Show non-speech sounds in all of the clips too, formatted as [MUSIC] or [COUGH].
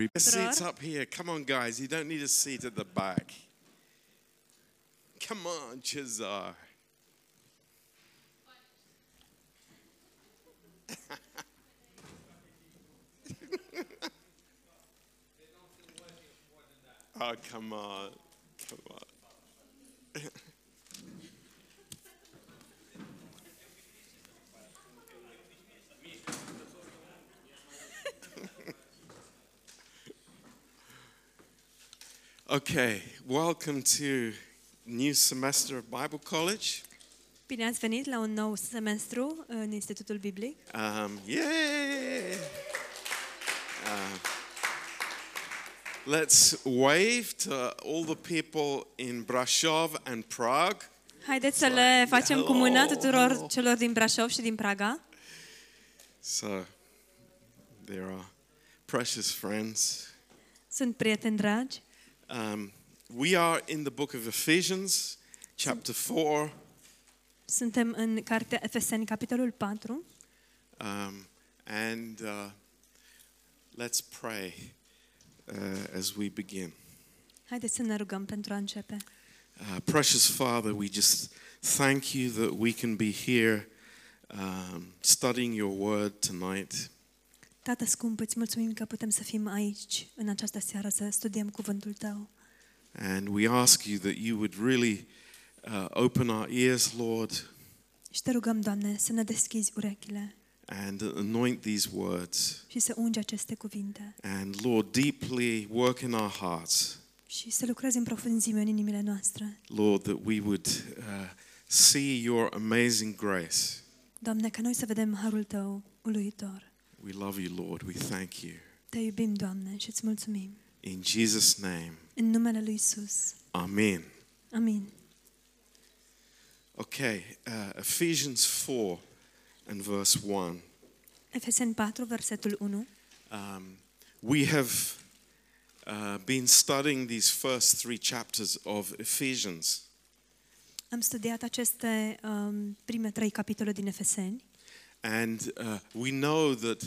every seats up here. Come on, guys. You don't need a seat at the back. Come on, Chazar. [LAUGHS] oh, come on. Come on. [LAUGHS] Okay, welcome to new semester of Bible College. Bine ați venit la un nou semestru în Institutul Biblic. Um, yay! Uh, let's wave to all the people in Brasov and Prague. Haideți să le facem cu mâna tuturor celor din Brașov și din Praga. So, there are precious friends. Sunt prieteni dragi. Um, we are in the book of Ephesians, chapter 4. Suntem în cartea Efeseni, capitolul 4. Um, and uh, let's pray uh, as we begin. Haideți să ne rugăm pentru a începe. Uh, precious Father, we just thank you that we can be here um, studying your word tonight. Tată scump, îți mulțumim că putem să fim aici în această seară să studiem cuvântul tău. And we ask you that you would really uh, open our ears, Lord, Și te rugăm, Doamne, să ne deschizi urechile and anoint these words. și să ungi aceste cuvinte And Lord, deeply work in our hearts, și să lucrezi în profunzime în inimile noastre. Lord, that we would uh, see your amazing grace. Doamne, ca noi să vedem harul tău uluitor. We love you, Lord. We thank you. Te iubim, Doamne, și îți mulțumim. In Jesus' name, În numele lui Isus. Amen. Amin. Okay, uh, Ephesians 4 and verse 1. Efeseni 4, versetul 1. Um, we have uh, been studying these first three chapters of Ephesians. Am studiat aceste um, prime trei capitole din Efeseni And uh, we know that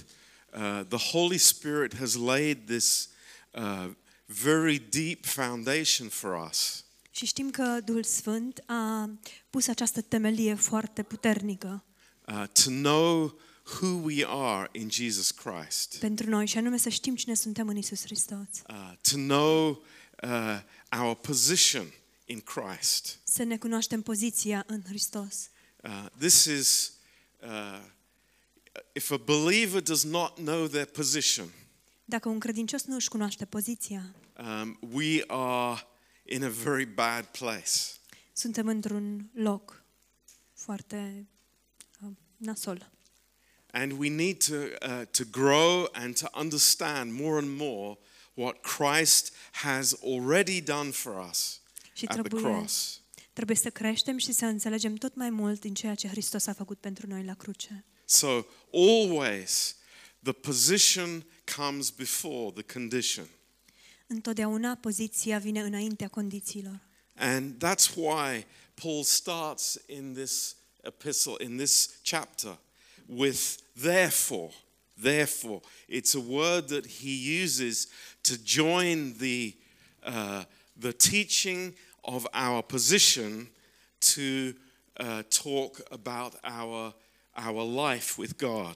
uh, the Holy Spirit has laid this uh, very deep foundation for us. și știm că Duhul Sfânt a pus această temelie foarte puternică uh, to know who we are in Jesus Christ, pentru noi și anume să știm cine suntem în Isus Hristos. uh, to know uh, our position in Christ. Să ne cunoaștem poziția în Hristos. Uh, this is, uh, if a believer does not know their position, Dacă un credincios nu își cunoaște poziția, um, we are in a very bad place. suntem într-un loc foarte uh, nasol. And we need to, uh, to grow and to understand more and more what Christ has already done for us Și at the trebuie, cross. trebuie să creștem și să înțelegem tot mai mult din ceea ce Hristos a făcut pentru noi la cruce. So always the position comes before the condition. Întotdeauna poziția vine înaintea condițiilor. And that's why Paul starts in this epistle, in this chapter, with therefore. Therefore. It's a word that he uses to join the, uh, the teaching of our position to uh, talk about our, our life with God.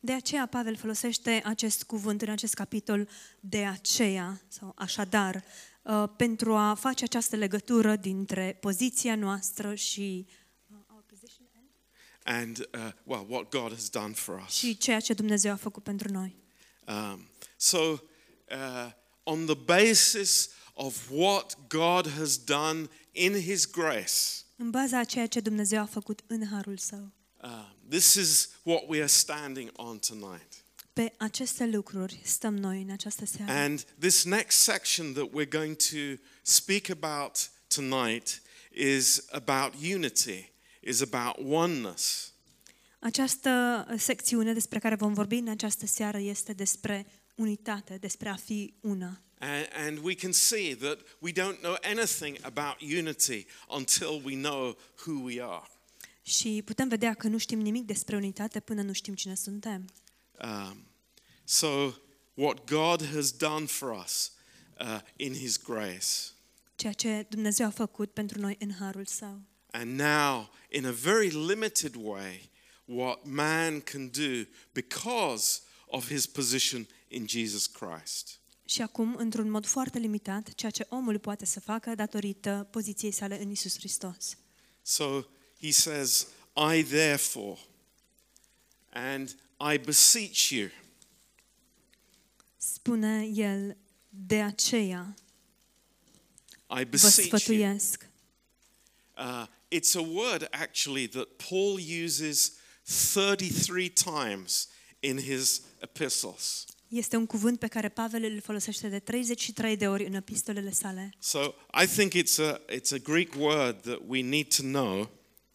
De aceea Pavel folosește acest cuvânt în acest capitol de aceea sau așadar uh, pentru a face această legătură dintre poziția noastră și and uh, well, what God has done for us. și ceea ce Dumnezeu a făcut pentru noi. Um, so, uh, on the basis of what God has done in His grace, În baza a ceea ce Dumnezeu a făcut în harul său. Uh, this is what we are standing on tonight. Pe aceste lucruri stăm noi în această seară. And this next section that we're going to speak about tonight is about unity, is about oneness. Această secțiune despre care vom vorbi în această seară este despre unitate, despre a fi una. And, and we can see that we don't know anything about unity until we know who we are. Și putem vedea că nu știm nimic despre unitate până nu știm cine suntem. Um, so what God has done for us uh, in His grace. ceea ce Dumnezeu a făcut pentru noi în harul său. And now, in a very limited way, what man can do because of his position in Jesus Christ. Și acum, într-un mod foarte limitat, ceea ce omul poate să facă datorită poziției sale în Isus Hristos. So he says, I therefore, and I beseech you. Spune el, de aceea I vă beseech you. sfătuiesc. Uh, it's a word actually that Paul uses 33 times in his epistles. Este un cuvânt pe care Pavel îl folosește de 33 de ori în epistolele sale. So I think it's a, it's a Greek word that we need to know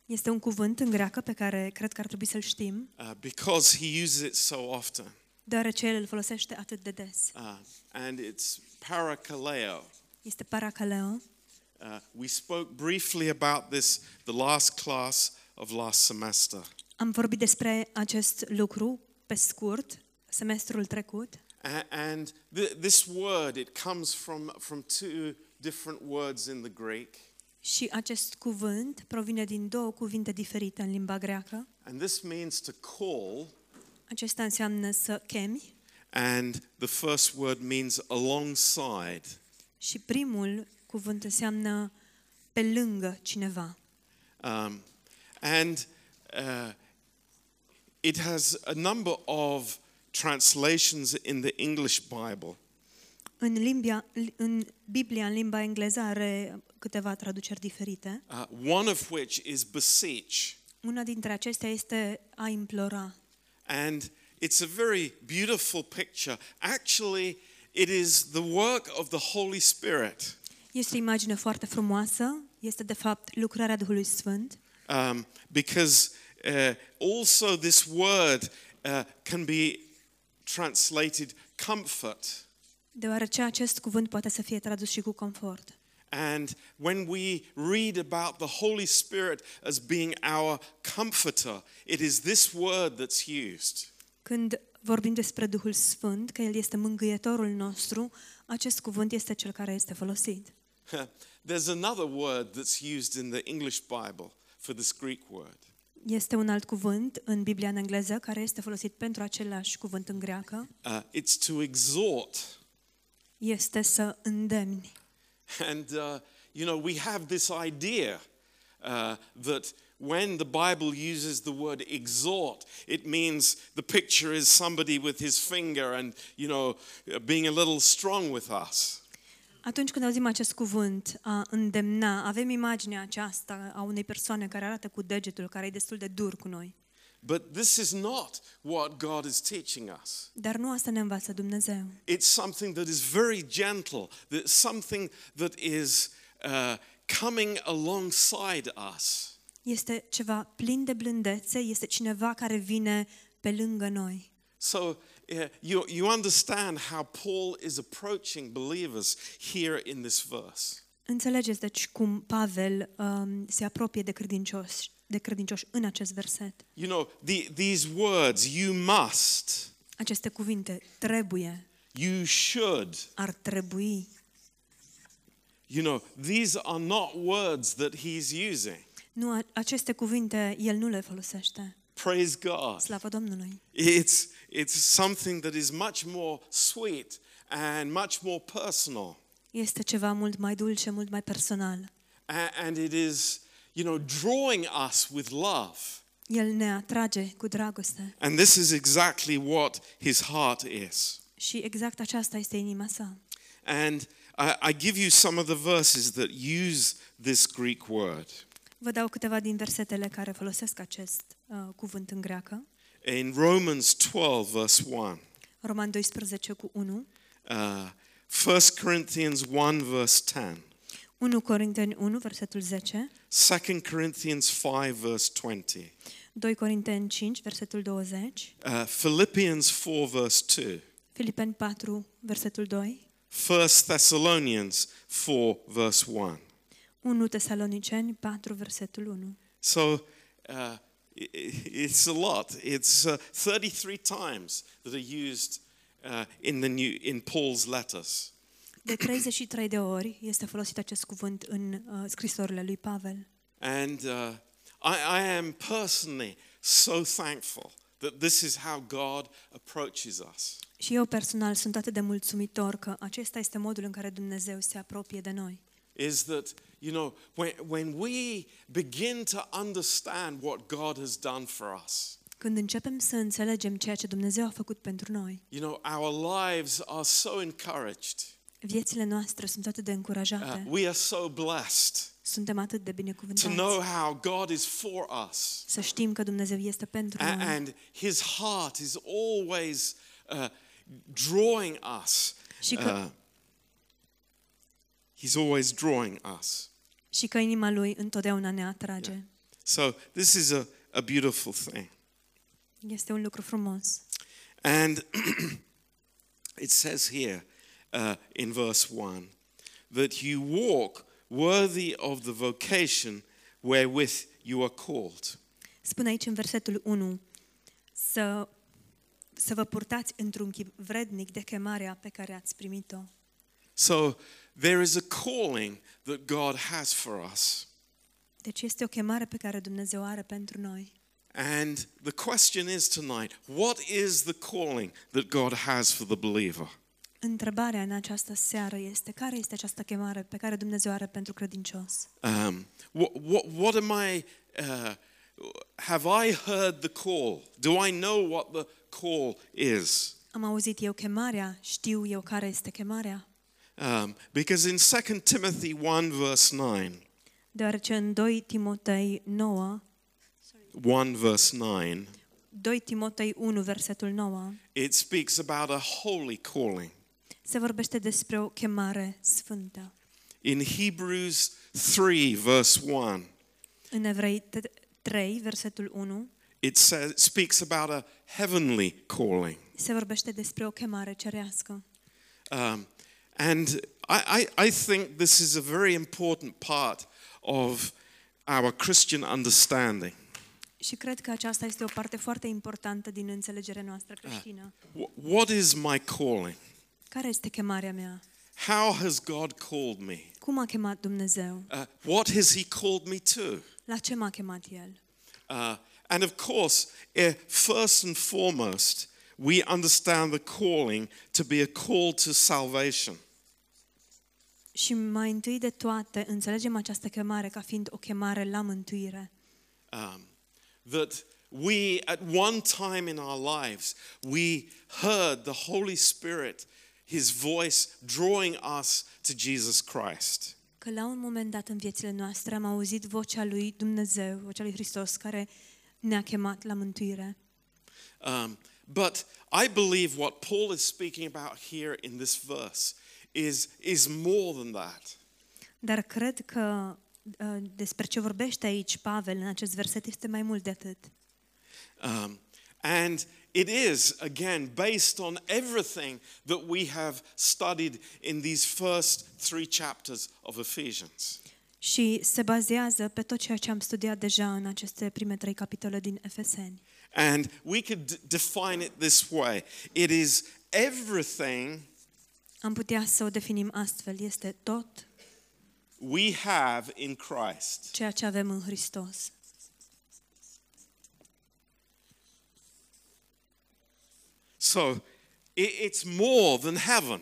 Este un cuvânt în greacă pe care cred că ar trebui să-l știm, uh, because he uses it so often. deoarece el îl folosește atât de des. Uh, and it's parakaleo. Este paracaleo. Uh, we spoke briefly about this the last class of last semester. Am vorbit despre acest lucru pe scurt semestrul trecut A- and th- this word, it comes from, from two different words in the Greek. Și acest cuvânt provine din două cuvinte diferite în limba greacă. And this means to call, Acesta înseamnă să chemi and the first word means alongside. și primul cuvânt înseamnă pe lângă cineva. Um, and uh, it has a number of translations in the English Bible. În, limbia, în Biblia, în limba engleză, are câteva traduceri diferite. Uh, one of which is beseech. Una dintre acestea este a implora. And it's a very beautiful picture. Actually, it is the work of the Holy Spirit. Este o imagine foarte frumoasă, este de fapt lucrarea Duhului Sfânt, Um, because uh, also this word uh, can be translated comfort. Deoarece acest cuvânt poate să fie tradus și cu confort. And when we read about the Holy Spirit as being our comforter, it is this word that's used. Când vorbim despre Duhul Sfânt, că El este mângâietorul nostru, acest cuvânt este cel care este folosit. There's another word that's used in the English Bible for this Greek word. Este un alt cuvânt în Biblia în engleză care este folosit pentru același cuvânt în greacă. Uh, it's to exhort. Este să îndemni. And, uh, you know, we have this idea uh, that when the Bible uses the word exhort, it means the picture is somebody with his finger and, you know, being a little strong with us. Atunci când auzim acest cuvânt, a îndemna, avem imaginea aceasta a unei persoane care arată cu degetul, care e destul de dur cu noi. But this is not what God is teaching us. Dar nu asta ne învață Dumnezeu. It's something that is very gentle, that something that is uh, coming alongside us. Este ceva plin de blândețe, este cineva care vine pe lângă noi. So uh, you, you understand how Paul is approaching believers here in this verse. Înțelegeți deci cum Pavel um, se apropie de credincioși, de credincioși în acest verset. You know, the, these words, you must, Aceste cuvinte, trebuie, you should, ar trebui, you know, these are not words that he's using. nu, a- aceste cuvinte el nu le folosește. Praise God. Slavă Domnului! It's, it's something that is much more sweet and much more personal. Este ceva mult mai dulce, mult mai personal. A- And it is, you know, drawing us with love. El ne atrage cu dragoste And this is exactly what his heart is. și exact aceasta este inima sa. And I, I give you some of the verses that use this Greek word. Vă dau câteva din versetele care folosesc acest uh, cuvânt în greacă. In Romans 12, verse 1, Roman 12 cu 1, uh, 1 Corinthians 1, verse 10, 1 Corinteni 1, versetul 10, 2 Corinthians 5, verse 20, 2 Corinteni 5, versetul 20, uh, Philippians 4, verse 2, Filipeni 4, versetul 2, 1 Thessalonians 4, verse 1. 1 Tesaloniceni 4, versetul 1. So uh, it's a lot. It's uh, 33 times that are used uh, in the new in Paul's letters. De 33 de ori este folosit acest cuvânt în uh, scrisorile lui Pavel. And uh, I, I am personally so thankful that this is how God approaches us. Și eu personal sunt atât de mulțumitor că acesta este modul în care Dumnezeu se apropie de noi. Is that, you know, when, when we begin to understand what God has done for us, Când începem să înțelegem ceea ce Dumnezeu a făcut pentru noi, you know, our lives are so encouraged. Viețile noastre sunt atât de Uh, încurajate, we are so blessed suntem atât de to binecuvântați. know how God is for us. Să știm că Dumnezeu este pentru A- noi and his heart is always uh, drawing us. și că, Uh, he's always drawing us. și că inima lui întotdeauna ne atrage. So this is a, a beautiful thing. Este un lucru frumos. And [CLEARS THROAT] it says here uh, in verse 1 that you walk worthy of the vocation wherewith you are called. Spune aici în versetul 1 să, să vă purtați într-un chip vrednic de chemarea pe care ați primit-o. So there is a calling that God has for us. Deci este o chemare pe care Dumnezeu are pentru noi. And the question is tonight what is the calling that God has for the believer? Întrebarea în această seară este care este această chemare pe care Dumnezeu are pentru credincios? Um, what, what, what am I, uh, have I heard the call? Do I know what the call is? Am auzit eu chemarea, știu eu care este chemarea? Um, because in 2 Timothy 1, verse 9, Deoarece în 2 Timotei 9, 1 verse 9, 2 Timotei 1, versetul 9, it speaks about a holy calling. Se vorbește despre o chemare sfântă. In Hebrews 3, verse 1, În Evrei 3, versetul 1, it says, speaks about a heavenly calling. se vorbește despre o chemare cerească. Um, and I, I, I think this is a very important part of our Christian understanding. Și cred că aceasta este o parte foarte importantă din înțelegerea noastră creștină. Wh- What is my calling? Care este chemarea mea? How has God called me? Cum a chemat Dumnezeu? Uh, what has He called me to? La ce m-a chemat El? Uh, and of course, eh, first and foremost, we understand the calling to be a call to salvation. Și mai întâi de toate înțelegem această chemare ca fiind o chemare la mântuire. Um, that we, at one time in our lives, we heard the Holy Spirit, His voice drawing us to Jesus Christ. Că la un moment dat în viețile noastre am auzit vocea lui Dumnezeu, vocea lui Hristos, care ne-a chemat la mântuire. Um, but I believe what Paul is speaking about here in this verse is, is more than that. Dar cred că uh, despre ce vorbește aici Pavel în acest verset este mai mult de atât. Um, and it is, again, based on everything that we have studied in these first three chapters of Ephesians. Și se bazează pe tot ceea ce am studiat deja în aceste prime trei capitole din Efeseni. And we could d- define it this way it is everything Am putea să o definim astfel. Este tot we have in Christ. ceea ce avem în Hristos. So i- it's more than heaven,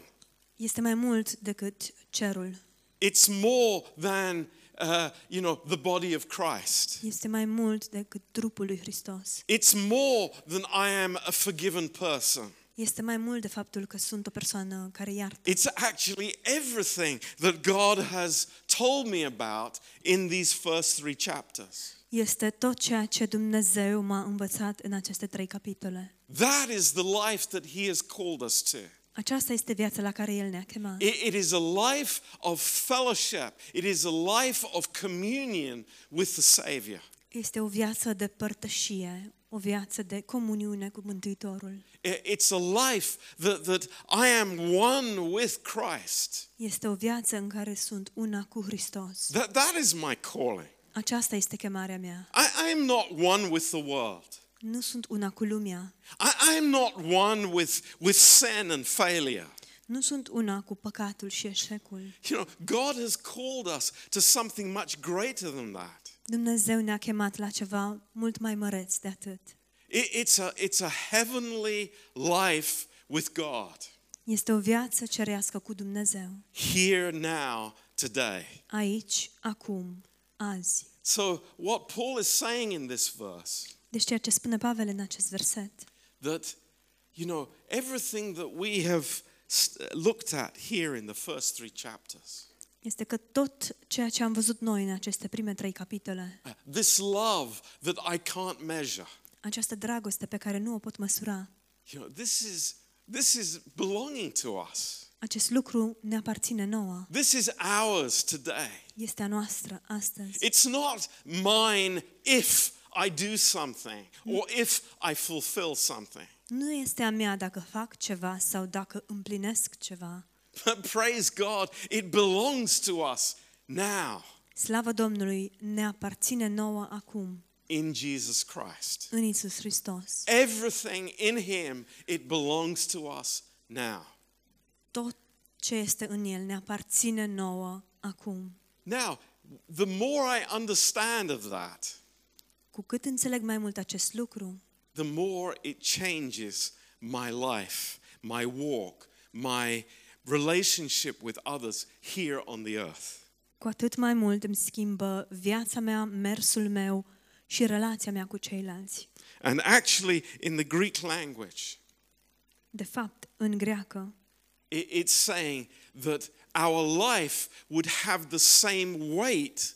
Este mai mult decât cerul. it's more than, uh, you know, the body of Christ. Este mai mult decât trupul lui Hristos. It's more than I am a forgiven person. Este mai mult de faptul că sunt o persoană care iartă. It's actually everything that God has told me about in these first three chapters. Este tot ceea ce Dumnezeu m-a învățat în aceste trei capitole. That is the life that He has called us to. Aceasta este viața la care El ne-a chemat. It, it is a life of fellowship, it is a life of communion with the Savior. Este o viață de părtășie, o viață de comuniune cu Mântuitorul. I- It's a life that, that I am one with Christ. Este o viață în care sunt una cu Hristos. That, that is my calling. Aceasta este chemarea mea. I, I am not one with the world. Nu sunt una cu lumea. I, I'm not one with, with sin and failure. Nu sunt una cu păcatul și eșecul. You know, God has called us to something much greater than that. Dumnezeu ne-a chemat la ceva mult mai măreț de atât. It, it's, a, it's a heavenly life with God, Este o viață cerească cu Dumnezeu. here, now, today. Aici, acum, azi. So, what Paul is saying in this verse, Deci ceea ce spune Pavel în acest verset, that, you know, everything that we have looked at here in the first three chapters, este că tot ceea ce am văzut noi în aceste prime trei capitole, uh, this love that I can't measure, această dragoste pe care nu o pot măsura, you know, this is, this is belonging to us. Acest lucru ne aparține nouă. This is ours today. Este a noastră astăzi. It's not mine if I do something or if I fulfill something. Nu este a mea dacă fac ceva sau dacă împlinesc ceva. But praise God, it belongs to us now Slavă Domnului ne aparține nouă acum, in Jesus Christ. în Isus Hristos. Everything in Him, it belongs to us now. Tot ce este în El ne aparține nouă acum. Now, the more I understand of that, Cu cât înțeleg mai mult acest lucru, the more it changes my life, my walk, my relationship with others here on the earth. cu atât mai mult îmi schimbă viața mea, mersul meu și relația mea cu ceilalți. And actually, in the Greek language, De fapt, în greacă, it- it's saying that our life would have the same weight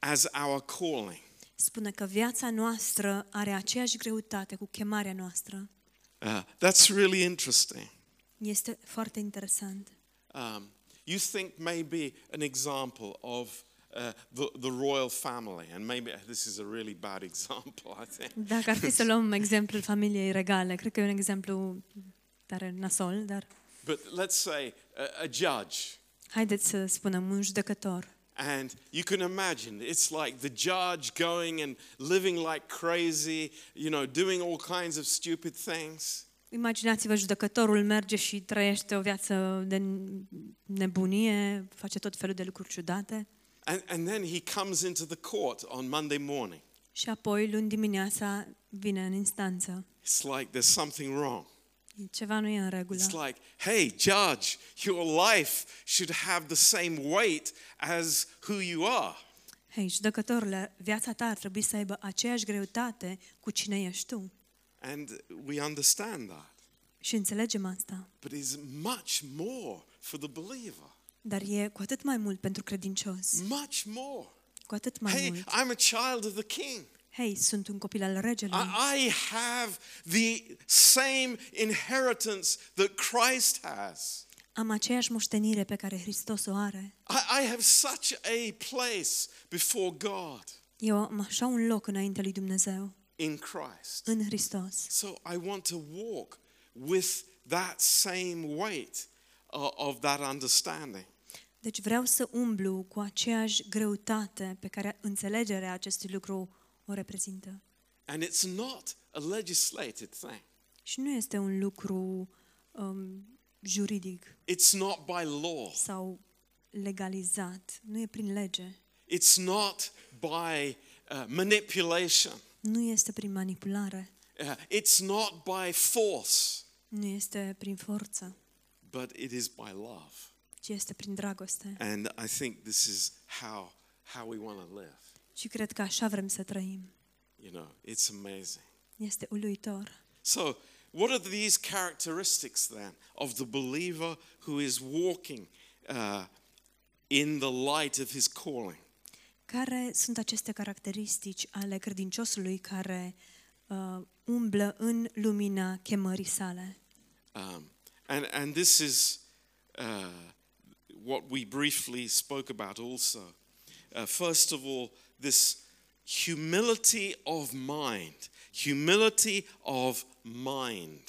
as our calling. spune că viața noastră are aceeași greutate cu chemarea noastră. Uh, that's really interesting. Este foarte interesant. Um, you think maybe an example of uh, the, the royal family, and maybe this is a really bad [LAUGHS] example, I think. Dacă ar fi să luăm exemplul familiei regale, cred că e un exemplu tare nasol, dar But let's say a, a judge, haideți să spunem un judecător. and you can imagine it's like the judge going and living like crazy, you know, doing all kinds of stupid things. Imaginați-vă, judecătorul merge și trăiește o viață de nebunie, face tot felul de lucruri ciudate And, and then he comes into the court on Monday morning. și apoi, luni dimineața, vine în instanță. It's like there's something wrong. Ceva nu e în regulă. It's like, hey, judge, your life should have the same weight as who you are. Hei, judecătorule, viața ta ar trebui să aibă aceeași greutate cu cine ești tu. And we understand that. Și înțelegem asta. But it's much more for the believer. Dar e cu atât mai mult pentru credincios. Much more. Cu atât mai Hey, mult. I'm a child of the king. Hei, sunt un copil al regelui. I, I have the same inheritance that Christ has. Am aceeași moștenire pe care Hristos o are. I, I have such a place before God Eu am așa un loc înainte lui Dumnezeu, in Christ. în Hristos. So I want to walk with that same weight uh, of that understanding. Deci vreau să umblu cu aceeași greutate pe care înțelegerea acestui lucru o reprezintă. And it's not a legislated thing. Și nu este un lucru um, juridic It's not by law. sau legalizat, nu e prin lege, It's not by uh, manipulation. nu este prin manipulare, Uh, it's not by force, nu este prin forță, but it is by love. ci este prin dragoste. And I think this is how how we want to live. Și cred că așa vrem să trăim. You know, it's amazing. Este uluitor. So, what are these characteristics then of the believer who is walking uh, in the light of his calling? Care sunt aceste caracteristici ale credinciosului care uh, umblă în lumina chemării sale? Um, and, and this is uh, what we briefly spoke about also. Uh, first of all, this humility of mind. Humility of mind.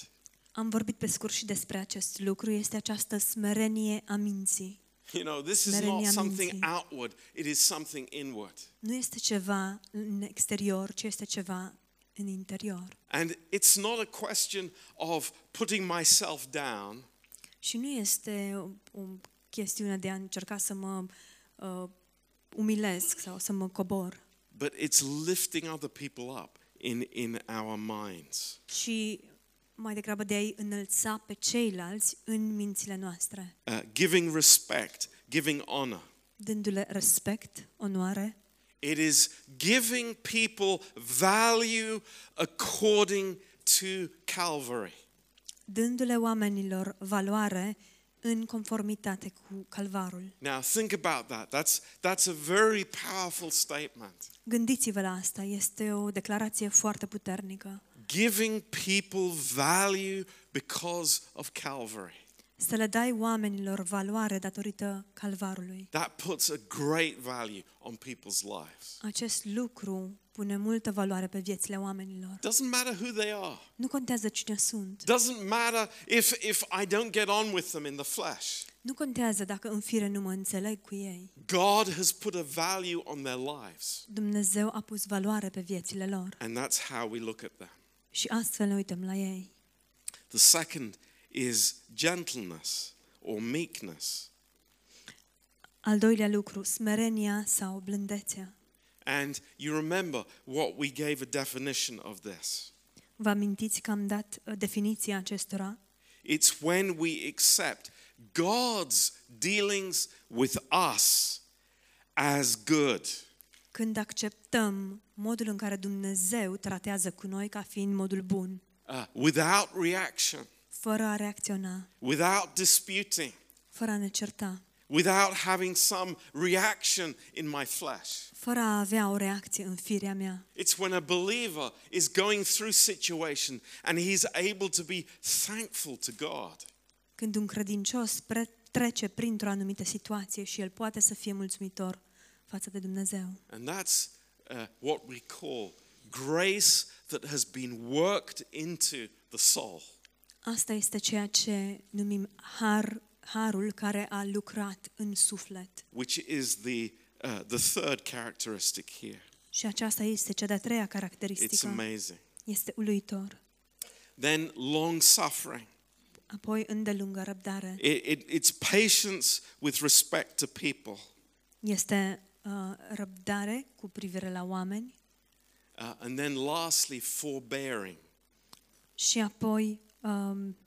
Am vorbit pe scurt și despre acest lucru, este această smerenie a minții. You know, this is Smerenia not something minții. outward, it is something inward. Nu este ceva în exterior, ci este ceva în interior. And it's not a question of putting myself down, Și nu este o, o chestiune de a încerca să mă uh, umilesc sau să mă cobor, but it's lifting other people up in, in our minds. ci mai degrabă de a-i înălța pe ceilalți în mințile noastre, Uh, giving respect, giving honor. dându-le respect, onoare, It is giving people value according to Calvary. dându-le oamenilor valoare în conformitate cu calvarul. Now, think about that. That's, that's a very powerful statement. Gândiți-vă la asta, este o declarație foarte puternică. Giving people value because of Calvary. Să le dai oamenilor valoare datorită calvarului. That puts a great value on people's lives. Acest lucru pune multă valoare pe viețile oamenilor. Doesn't matter who they are. Nu contează cine sunt. Doesn't matter if, if I don't get on with them in the flesh. Nu contează dacă în fire nu mă înțeleg cu ei. God has put a value on their lives. Dumnezeu a pus valoare pe viețile lor And that's how we look at them. și astfel ne uităm la ei. The second is gentleness or meekness. Al doilea lucru, smerenia sau blândețea. And you remember what we gave a definition of this. Vă amintiți că am dat uh, definiția acestora? It's when we accept God's dealings with us as good. Când acceptăm modul în care Dumnezeu tratează cu noi ca fiind modul bun, uh, without reaction, fără a reacționa, without disputing, fără a ne certa, without having some reaction in my flesh. fără a avea o reacție în firea mea. It's when a believer is going through situation and he's able to be thankful to God. Când un credincios pre- trece printr-o anumită situație și el poate să fie mulțumitor față de Dumnezeu. And that's uh, what we call grace that has been worked into the soul. Asta este ceea ce numim har, harul care a lucrat în suflet. which is the, uh, the third characteristic here. Și aceasta este cea de-a treia It's caracteristică. amazing. Este uluitor. Then long suffering. Apoi îndelungă răbdare. It, it, it's patience with respect to people. Este uh, răbdare cu privire la oameni Uh, and then lastly, forbearing. și apoi um,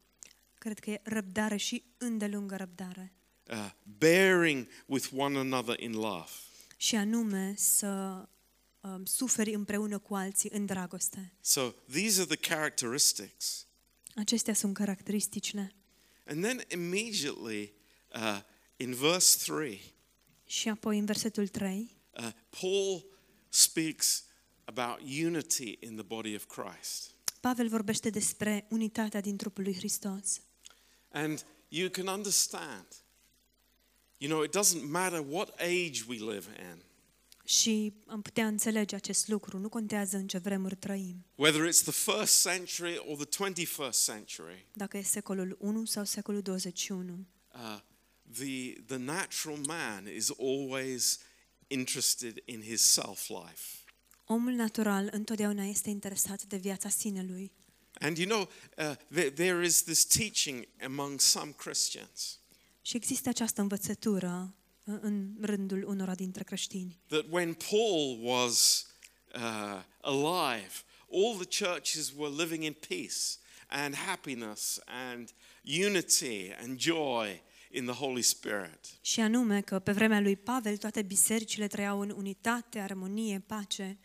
cred că e răbdare și îndelungă răbdare. Uh, bearing with one another in love. Și anume să um, suferi împreună cu alții în dragoste. So these are the characteristics. Acestea sunt caracteristicile. And then immediately uh, in verse 3, Și apoi în versetul 3, uh, Paul speaks about unity in the body of Christ. Pavel vorbește despre unitatea din trupul lui Hristos. And you can understand. You know, it doesn't matter what age we live in, Și am putea înțelege acest lucru, nu contează în ce vremuri trăim. whether it's the first century or the 21st century. Dacă e secolul 1 sau secolul 21. Uh, the, the natural man is always interested in his self life. Omul natural întotdeauna este interesat de viața sinelui. And you know, uh, there, there is this teaching among some Christians Și există această învățătură uh, în rândul unora dintre creștini. that when Paul was uh, alive, all the churches were living in peace and happiness and unity and joy in the Holy Spirit. Și anume că pe vremea lui Pavel toate bisericile trăiau în unitate, armonie, pace,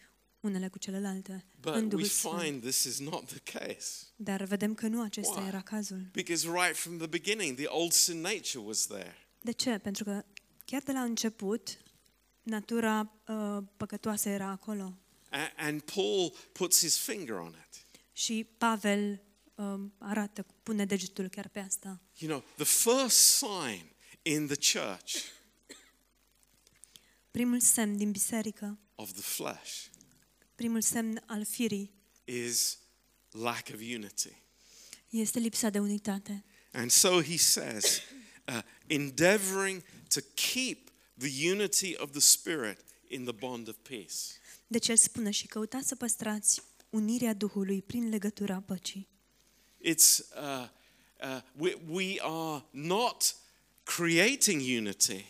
unele cu celelalte, But în we Duhul Sfânt. find this is not the case. Dar vedem că nu acesta Why? era cazul. Because right from the beginning, the old sin nature was there. De ce? Pentru că chiar de la început, natura uh, păcătoasă era acolo. A- And Paul puts his finger on it. Și Pavel um, arată, pune degetul chiar pe asta. You know, the first sign in the church Primul semn din biserică, of the flesh primul semn al firii, is lack of unity. este lipsa de unitate. And so he says, uh, endeavoring to keep the unity of the Spirit in the bond of peace. Deci el spune și căutați să păstrați unirea Duhului prin legătura păcii. It's, uh, uh, we, we are not creating unity.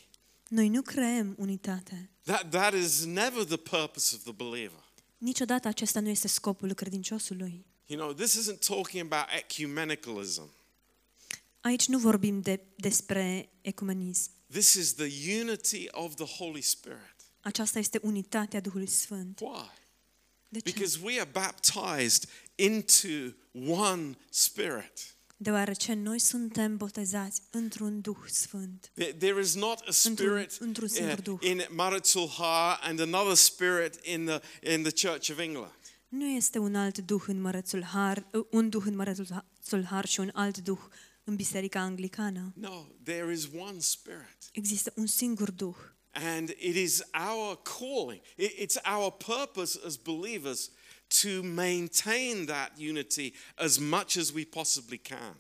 Noi nu creăm unitate. That, that is never the purpose of the believer. Niciodată acesta nu este scopul credinciosului. You know, this isn't talking about ecumenicalism. Aici nu vorbim de, despre ecumenism. This is the unity of the Holy Spirit. Aceasta este unitatea Duhului Sfânt. Why? De ce? Because we are baptized into one Spirit. Deoarece noi suntem botezați într-un Duh Sfânt. There, there is not a spirit într-un singur uh, duh. in Maritulha and another spirit in the, in the Church of England. Nu este un alt duh în Mărețul Har, un duh în Mărețul Har și un alt duh în Biserica Anglicană. No, there is one Spirit. Există un singur duh. And it is our calling, it- it's our purpose as believers to maintain that unity as much as we possibly can.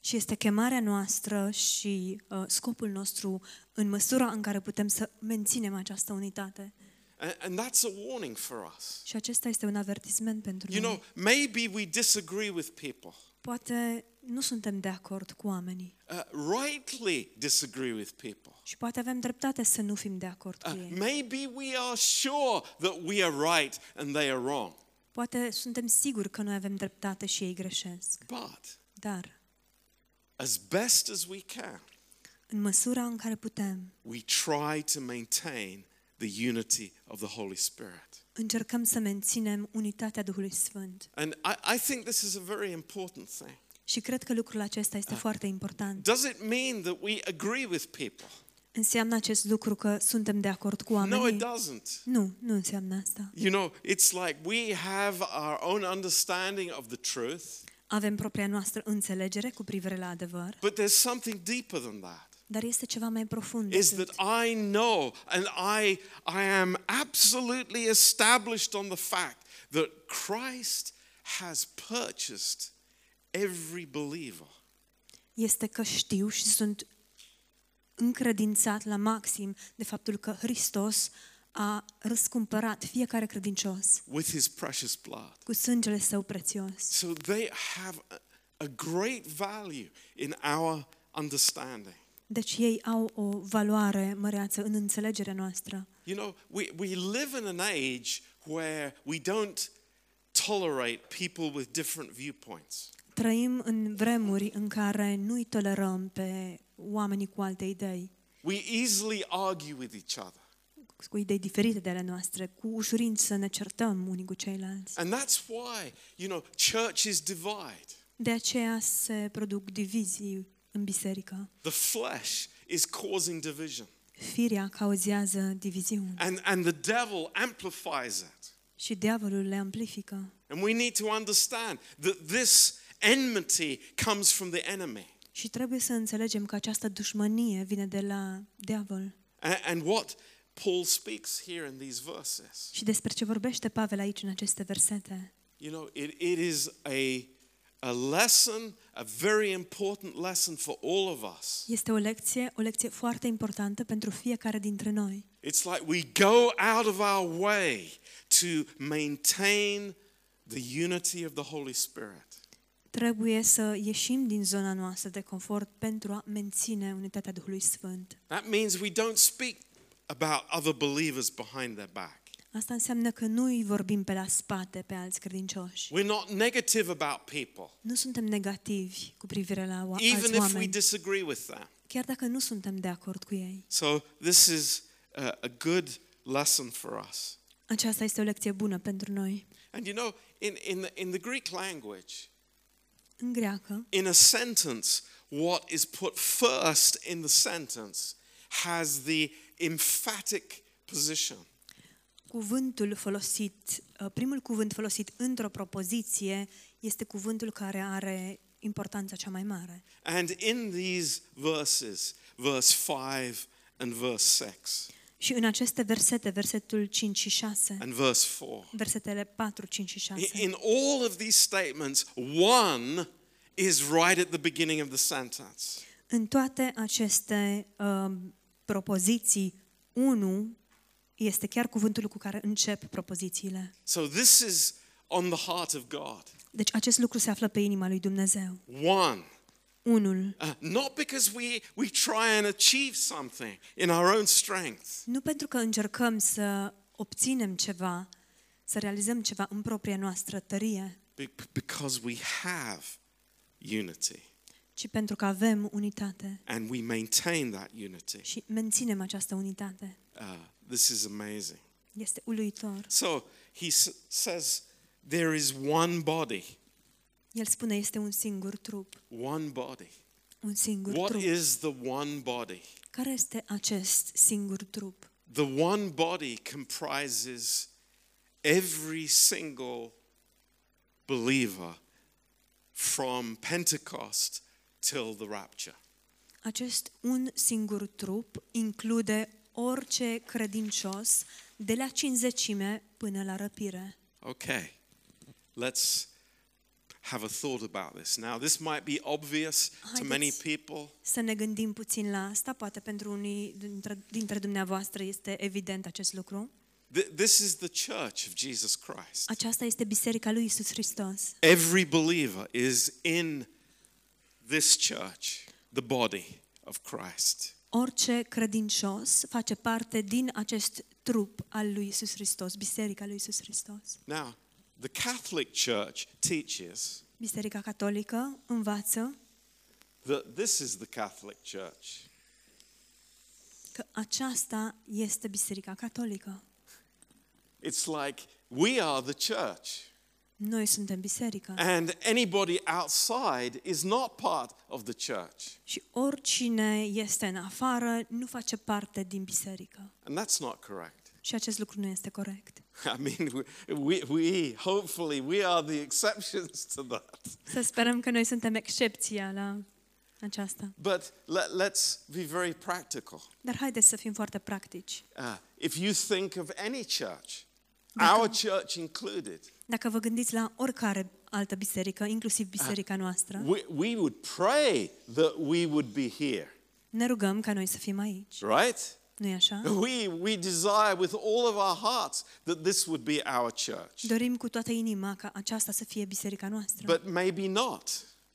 Și este chemarea noastră și uh, scopul nostru în măsura în care putem să menținem această unitate. And, and that's a warning for us. Și acesta este un avertisment pentru You noi. know, maybe we disagree with people, Poate nu suntem de acord cu oamenii uh, rightly disagree with people. și poate avem dreptate să nu fim de acord cu Uh, ei. maybe we are sure that we are right and they are wrong. Poate suntem siguri că noi avem dreptate și ei greșesc. But Dar, as best as we can, în măsura în care putem, we try to maintain the unity of the Holy Spirit. încercăm să menținem unitatea Duhului Sfânt. And I, I think this is a very important thing. Și cred că lucrul acesta este foarte important. Does it mean that we agree with people? Înseamnă acest lucru că suntem de acord cu No, it oamenii? doesn't. Nu, nu înseamnă asta. You know, it's like we have our own understanding of the truth, Avem propria noastră înțelegere cu privire la adevăr, but there's something deeper than that. dar este ceva mai profund. Is decât. that I know and I, I am absolutely established on the fact that Christ has purchased every believer. Este că știu și sunt încredințat la maxim de faptul că Hristos a răscumpărat fiecare credincios with his precious blood. cu sângele său prețios. So they have a, a great value in our understanding. Deci ei au o valoare măreață în înțelegerea noastră. You know, we, we live in an age where we don't tolerate people with different viewpoints. Trăim în vremuri în care nu-i tolerăm pe oamenii cu alte idei, We easily argue with each other. cu idei diferite de ale noastre, cu ușurință ne certăm unii cu ceilalți. And that's why, you know, churches divide. De aceea se produc divizii în biserică. The flesh is causing division. Firea cauzează diviziuni And, and the devil amplifies it. și diavolul le amplifică. And we need to understand that this enmity comes from the enemy. Și trebuie să înțelegem că această dușmănie vine de la diavol. And, and what Paul speaks here in these verses, Și despre ce vorbește Pavel aici în aceste versete? you know, it, it is a, a lesson, a very important lesson for all of us. Este o lecție, o lecție foarte importantă pentru fiecare dintre noi. It's like we go out of our way to maintain the unity of the Holy Spirit. Trebuie să ieșim din zona noastră de confort pentru a menține unitatea Duhului Sfânt. That means we don't speak about other believers behind their back. Asta înseamnă că nu îi vorbim pe la spate pe alți credincioși. We're not negative about people, Nu suntem negativi cu privire la o- even alți if we oameni, disagree with them. chiar dacă nu suntem de acord cu ei. So, this is a, a good lesson for us. Aceasta este o lecție bună pentru noi. And you know, in, in, the, in the Greek language, În greacă, in a sentence, what is put first in the sentence has the emphatic position. cuvântul folosit, uh, primul cuvânt folosit într-o propoziție este cuvântul care are importanța cea mai mare. And in these verses, verse 5 and verse 6 Și în aceste versete, versetul 5 și 6, and verse 4, versetele 4, 5 și 6, in all of these statements, one is right at the beginning of the sentence. în toate aceste um, propoziții, unu este chiar cuvântul cu care încep propozițiile. So this is on the heart of God. Deci acest lucru se află pe inima lui Dumnezeu. One. Unul, Uh, not because we, we try and achieve something in our own strength, nu pentru că încercăm să obținem ceva, să realizăm ceva în propria noastră tărie, be- because we have unity ci pentru că avem unitate and we maintain that unity. și menținem această unitate. Uh, this is amazing. Este uluitor. So he s- says there is one body, El spune este un singur trup, one body. un singur What trup. is the one body? Care este acest singur trup? The one body comprises every single believer from Pentecost till the rapture. Acest un singur trup include orice credincios de la cinzecime până la răpire. Okay, let's have a thought about this. Now, this might be obvious to many Haideți. people, Să ne gândim puțin la asta, poate pentru unii dintre, dintre dumneavoastră este evident acest lucru. Th- This is the church of Jesus Christ. Aceasta este biserica lui Isus Hristos. Every believer is in this church, the body of Christ. Orice credincios face parte din acest trup al lui Isus Hristos, biserica lui Isus Hristos. Now, the Catholic Church teaches Biserica catolică învață that this is the Catholic Church. că aceasta este biserica catolică. It's like we are the church, Noi suntem biserica. and anybody outside is not part of the church. Și oricine este în afară nu face parte din biserică. And that's not correct. Și acest lucru nu este corect. [LAUGHS] I mean, we, we, we hopefully, we are the exceptions to that. Să sperăm că noi suntem excepția la aceasta. But let, let's be very practical. Dar haideți să fim foarte practici. Uh, if you think of any church, Dacă- our church included, Dacă vă gândiți la oricare altă biserică, inclusiv biserica noastră, we, we would pray that we would be here, ne rugăm ca noi să fim aici. right? Nu-i așa? We, we desire with all of our hearts that this would be our church. Dorim cu toată inima ca aceasta să fie biserica noastră. But maybe not.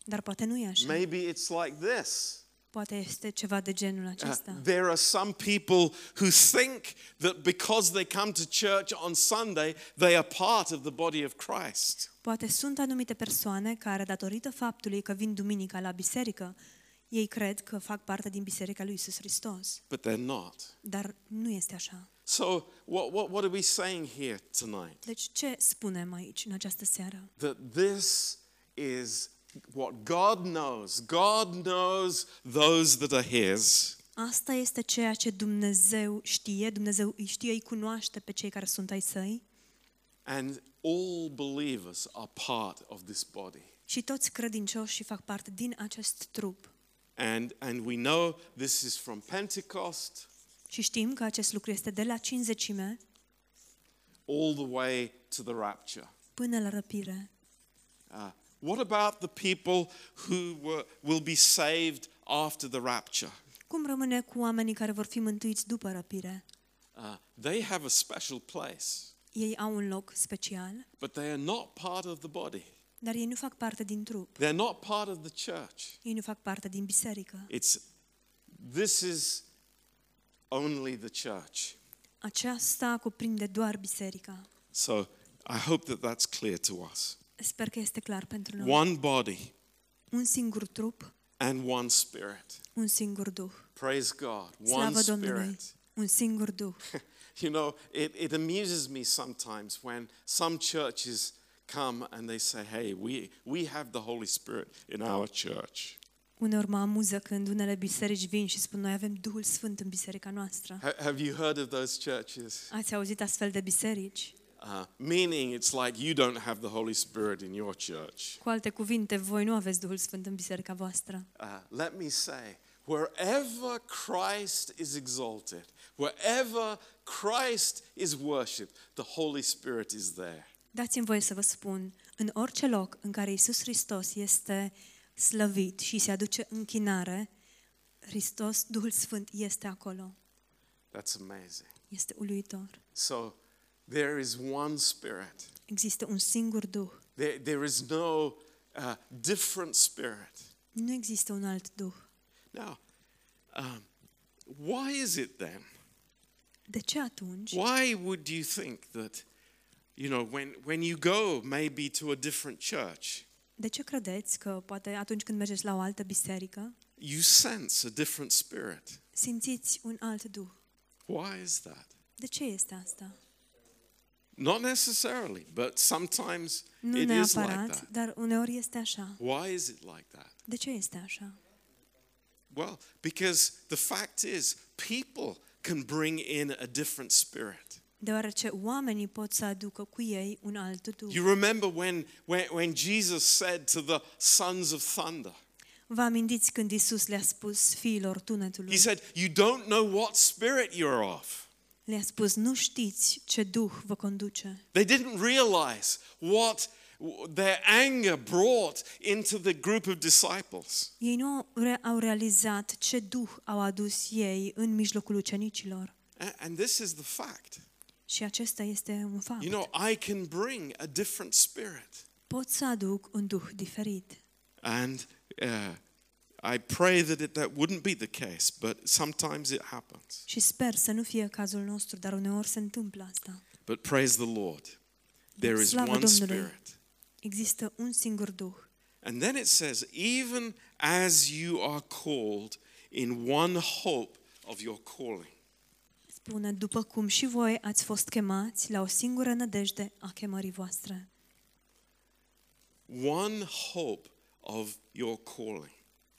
Dar poate nu e așa. Maybe it's like this. Poate este ceva de genul Uh, acesta. there are some people who think that because they come to church on Sunday, they are part of the body of Christ. Poate sunt anumite persoane care, datorită faptului că vin duminica la biserică, ei cred că fac parte din biserica lui Isus Hristos. But they're not. Dar nu este așa. So, what, what, what are we saying here tonight? Deci ce spunem aici, în această seară? That this is what God knows. God knows those that are His. Asta este ceea ce Dumnezeu știe, Dumnezeu îi știe, îi cunoaște pe cei care sunt ai săi And all believers are part of this body. și toți credincioșii fac parte din acest trup. And, and we know this is from Pentecost Și știm că acest lucru este de la cinzecime all the way to the rapture. până la răpire. Uh, what about the people who were, will be saved after the rapture? Cum rămâne cu oamenii care vor fi mântuiți după răpire? Uh, they have a special place, Ei au un loc special, but they are not part of the body. Dar ei nu fac parte din trup. They're not part of the church. Ei nu fac parte din biserică. It's this is only the church. Aceasta cuprinde doar biserica. So I hope that that's clear to us. Sper că este clar pentru noi. One body Un singur trup, and one spirit. un singur duh. Praise God. One Slavă Domnului. spirit. Un singur duh. [LAUGHS] You know, it, it amuses me sometimes when some churches come and they say, hey, we, we have the Holy Spirit in our church. Uneori mă amuză când unele biserici vin și spun noi avem Duhul Sfânt în biserica noastră. Ha- have you heard of those churches? Ați auzit astfel de biserici? Uh, meaning it's like you don't have the Holy Spirit in your church. Cu alte cuvinte, voi nu aveți Duhul Sfânt în biserica voastră. Uh, let me say, wherever Christ is exalted, wherever Christ is worshipped, the Holy Spirit is there. Dați-mi voie să vă spun, în orice loc în care Isus Hristos este slăvit și se aduce închinare, Hristos, Duhul Sfânt, este acolo. That's amazing. Este uluitor. So there is one Spirit. Există un singur Duh. There, there is no uh, different spirit. Nu există un alt Duh. Now, um, why is it then? De ce atunci? Why would you think that, you know, when, when you go maybe to a different church, De ce credeți că poate atunci când mergeți la o altă biserică, you sense a different spirit? simțiți un alt Duh? Why is that? De ce este asta? Not necessarily, but sometimes Nu it is like neapărat, that. dar uneori este așa. Why is it like that? De ce este așa? Well, because the fact is, people can bring in a different spirit. Deoarece oamenii pot să aducă cu ei un alt Duh. You remember when, when, when Jesus said to the sons of thunder, Vă amintiți când Isus le-a spus fiilor He tunetului? said, You don't know what spirit you're of. Le-a spus, nu știți ce Duh vă conduce. They didn't realize what their anger brought into the group of disciples. Ei nu re- au realizat ce Duh au adus ei în mijlocul ucenicilor. A- And this is the fact. Și acesta este un fapt. You know, I can bring a different spirit. Pot să aduc un Duh diferit. And uh, I pray that it, that wouldn't be the case, but sometimes it happens. Și sper să nu fie cazul nostru, dar uneori se întâmplă asta. But praise the Lord. There is one spirit. Există un singur Duh. And then it says, even as you are called in one hope of your calling. Spune, după cum și voi ați fost chemați la o singură nădejde a chemării voastre. One hope of your calling.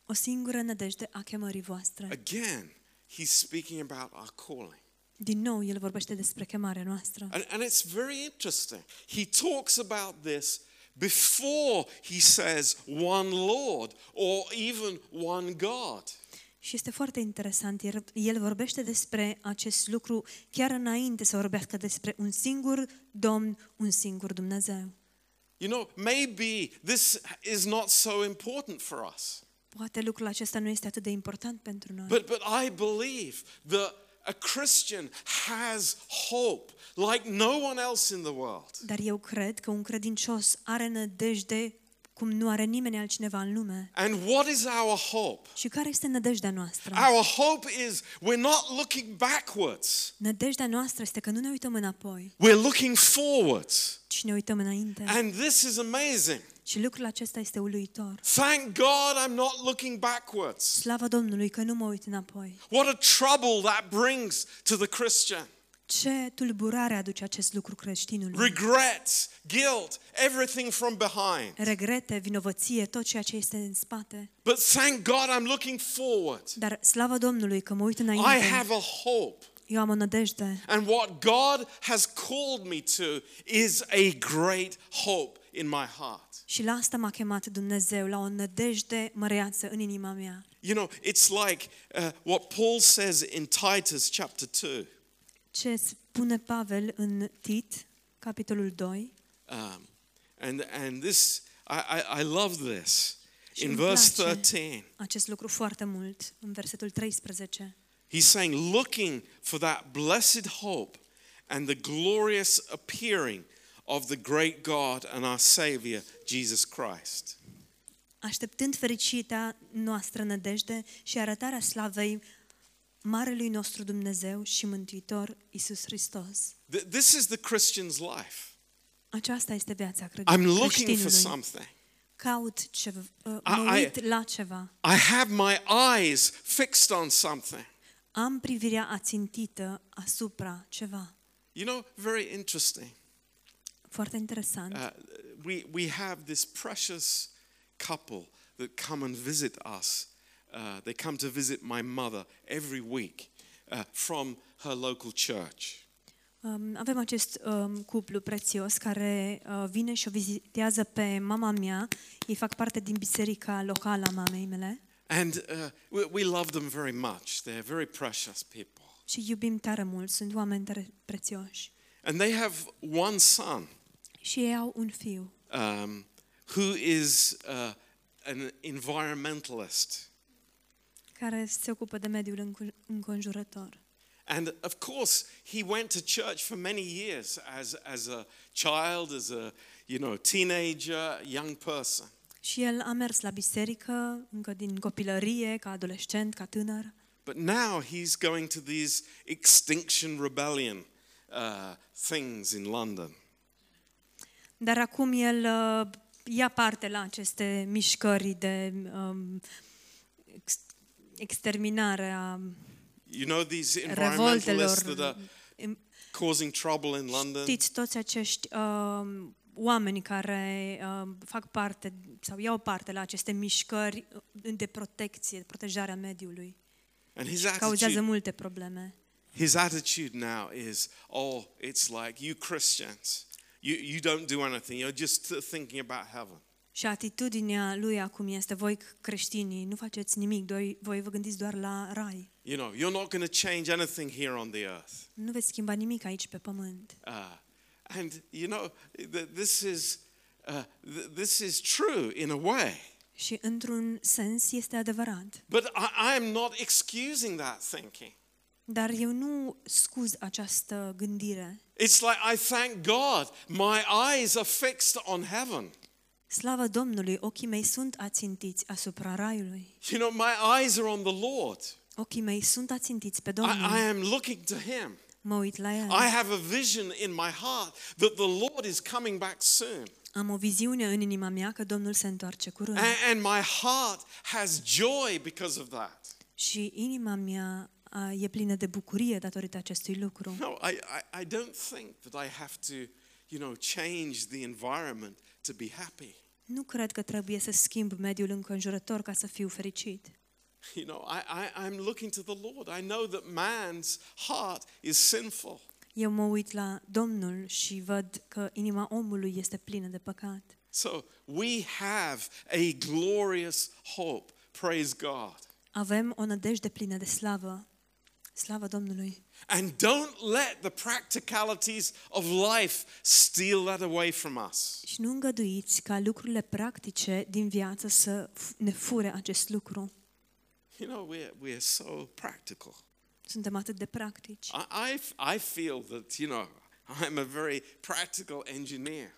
O singură nădejde a chemării voastre. Again, he's speaking about our calling. Din nou, el vorbește despre chemarea noastră. And, and it's very interesting. He talks about this before he says one Lord or even one God. Și este foarte interesant, el- el vorbește despre acest lucru chiar înainte să vorbească despre un singur Domn, un singur Dumnezeu. You know, maybe this is not so important for us. Poate lucrul acesta nu este atât de important pentru noi. But, but I believe that a Christian has hope like no one else in the world. Dar eu cred că un credincios are nădejde cum nu are nimeni altcineva în lume. And what is our hope? Și care este nădejdea noastră? Our hope is we're not looking backwards, Nădejdea noastră este că nu ne uităm înapoi, we're looking forwards. ci ne uităm înainte. And this is amazing. Și lucrul acesta este uluitor. Thank God I'm not looking backwards. Slavă Domnului că nu mă uit înapoi. What a trouble that brings to the Christian. Ce tulburare aduce acest lucru creștinului? Regrets, guilt, everything from behind. Regrete, vinovăție, tot ceea ce este în spate. But thank God I'm looking forward. Dar slavă Domnului că mă uit I înainte. have a hope. Eu am o nădejde. And what God has called me to is a great hope in my heart. Și la asta m-a chemat Dumnezeu, la o nădejde măreață în inima mea. You know, it's like uh, what Paul says in Titus chapter 2. Ce spune Pavel în Tit, capitolul 2, Um, and, and this, I, I, I love this. Și In îmi verse place 13, acest lucru foarte mult, în versetul 13. he's saying, looking for that blessed hope and the glorious appearing of the great God and our Savior, Jesus Christ. Așteptând fericita noastră nădejde și arătarea slavei Marelui nostru Dumnezeu și Mântuitor Isus Hristos. Th- This is the Christian's life. Aceasta este viața cred- I'm looking for creștinului. something. Caut ceva, uh, I- mă I- uit la ceva. I have my eyes fixed on something. Am privirea ațintită asupra ceva. You know, very interesting. Foarte interesant. Uh, we, we have this precious couple that come and visit us. Uh, they come to visit my mother every week uh, from her local church. Um, avem acest um, cuplu prețios care uh, vine și o vizitează pe mama mea. Ei fac parte din biserica locală a mamei mele And uh, we, we love them very much. They're very precious people. și iubim tare mult. Sunt oameni tare prețioși. And they have one son Și ei au un fiu um, who is uh, an environmentalist. Care se ocupă de mediul înco- înconjurător. And of course, he went to church for many years as, as a child, as a you know, teenager, young person. Și el a mers la biserică încă din copilărie, ca adolescent, ca tânăr. But now he's going to these Extinction Rebellion uh, things in London. Dar acum el uh, ia parte la aceste mișcări de um, ex- exterminare a You know these revoltelor. environmentalists that are Em- causing trouble in London? Știți toți acești um, oameni care um, fac parte sau iau parte la aceste mișcări de protecție, de protejarea mediului. And his Cauzează attitude, multe probleme. his attitude now is, oh, it's like you Christians, you, you don't do anything. You're just thinking about heaven. Și atitudinea lui acum este, voi creștinii, nu faceți nimic, doi- voi vă gândiți doar la rai. You know, you're not going to change anything here on the earth. Nu veți schimba nimic aici pe pământ. Uh, and you know, th- this is uh, th- this is true in a way. Și într-un sens este adevărat. But I, I am not excusing that thinking. Dar eu nu scuz această gândire. It's like I thank God, my eyes are fixed on heaven. Slavă Domnului, ochii mei sunt ațintiți asupra raiului. You know, my eyes are on the Lord. Ochii mei sunt ațintiți pe I, Domnul. I am looking to Him. Mă uit la El. I have a vision in my heart that the Lord is coming back soon. Am o viziune în inima mea că Domnul se întoarce curând. And, and my heart has joy because of that. Și inima mea a, e plină de bucurie datorită acestui lucru. No, I, I, I don't think that I have to, you know, change the environment to be happy. Nu cred că trebuie să schimb mediul înconjurător ca să fiu fericit. You know, I, I, I'm looking to the Lord. I know that man's heart is sinful. Eu mă uit la Domnul și văd că inima omului este plină de păcat. So we have a glorious hope. Praise God. Avem o nădejde plină de slavă. Slavă Domnului. And don't let the practicalities of life steal that away from us. Și nu îngăduiți ca lucrurile practice din viață să f- ne fure acest lucru. You know, we're, we're so practical. Suntem atât de practici. I, I, I feel that, you know, I'm a very practical engineer.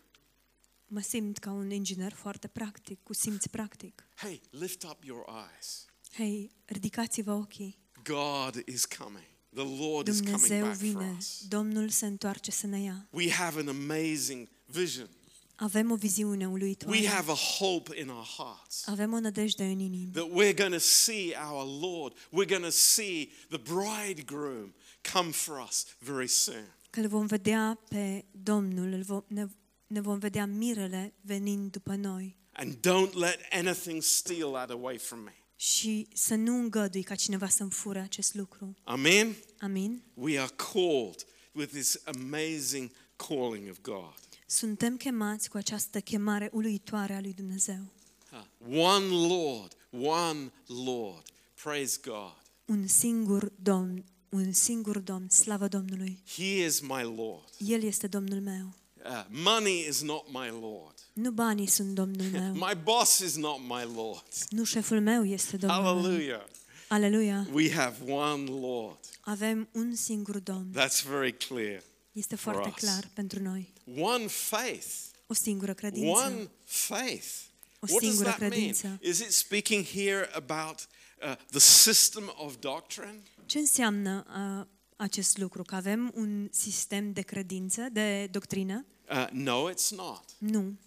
Mă simt ca un inginer foarte practic, cu simț practic. Hey, lift up your eyes. Hei, ridicați-vă ochii. God is coming. The Lord is coming Dumnezeu back for vine. us. Domnul se întoarce să ne ia. We have an amazing vision. Avem o viziune We uluitoare. have a hope in our hearts Avem o nădejde în inimă. that we're going to see our Lord. We're going to see the bridegroom come for us very soon. Că îl vom vedea pe Domnul, îl vom, ne, ne vom vedea mirele venind după noi. And don't let anything steal that away from me. Și să nu îngădui ca cineva să-mi fure acest lucru. Amen. Amin? We are called with this amazing calling of God. Suntem chemați cu această chemare uluitoare a lui Dumnezeu. Uh, One Lord, one Lord. Praise God. Un singur Domn, un singur Domn, slavă Domnului. He is my Lord. El este Domnul meu. Uh, money is not my Lord. Nu banii sunt Domnul meu. [LAUGHS] My boss is not my Lord. Nu șeful meu este Domnul meu. Hallelujah. Aleluia. We have one Lord. Avem un singur Domn. That's very clear. Este foarte us. clar pentru noi. One faith. O singură credință. One faith. O What does singură that mean? credință. Is it speaking here about uh, the system of doctrine? Ce înseamnă uh, acest lucru? Că avem un sistem de credință, de doctrină? Uh, no, it's not. Nu.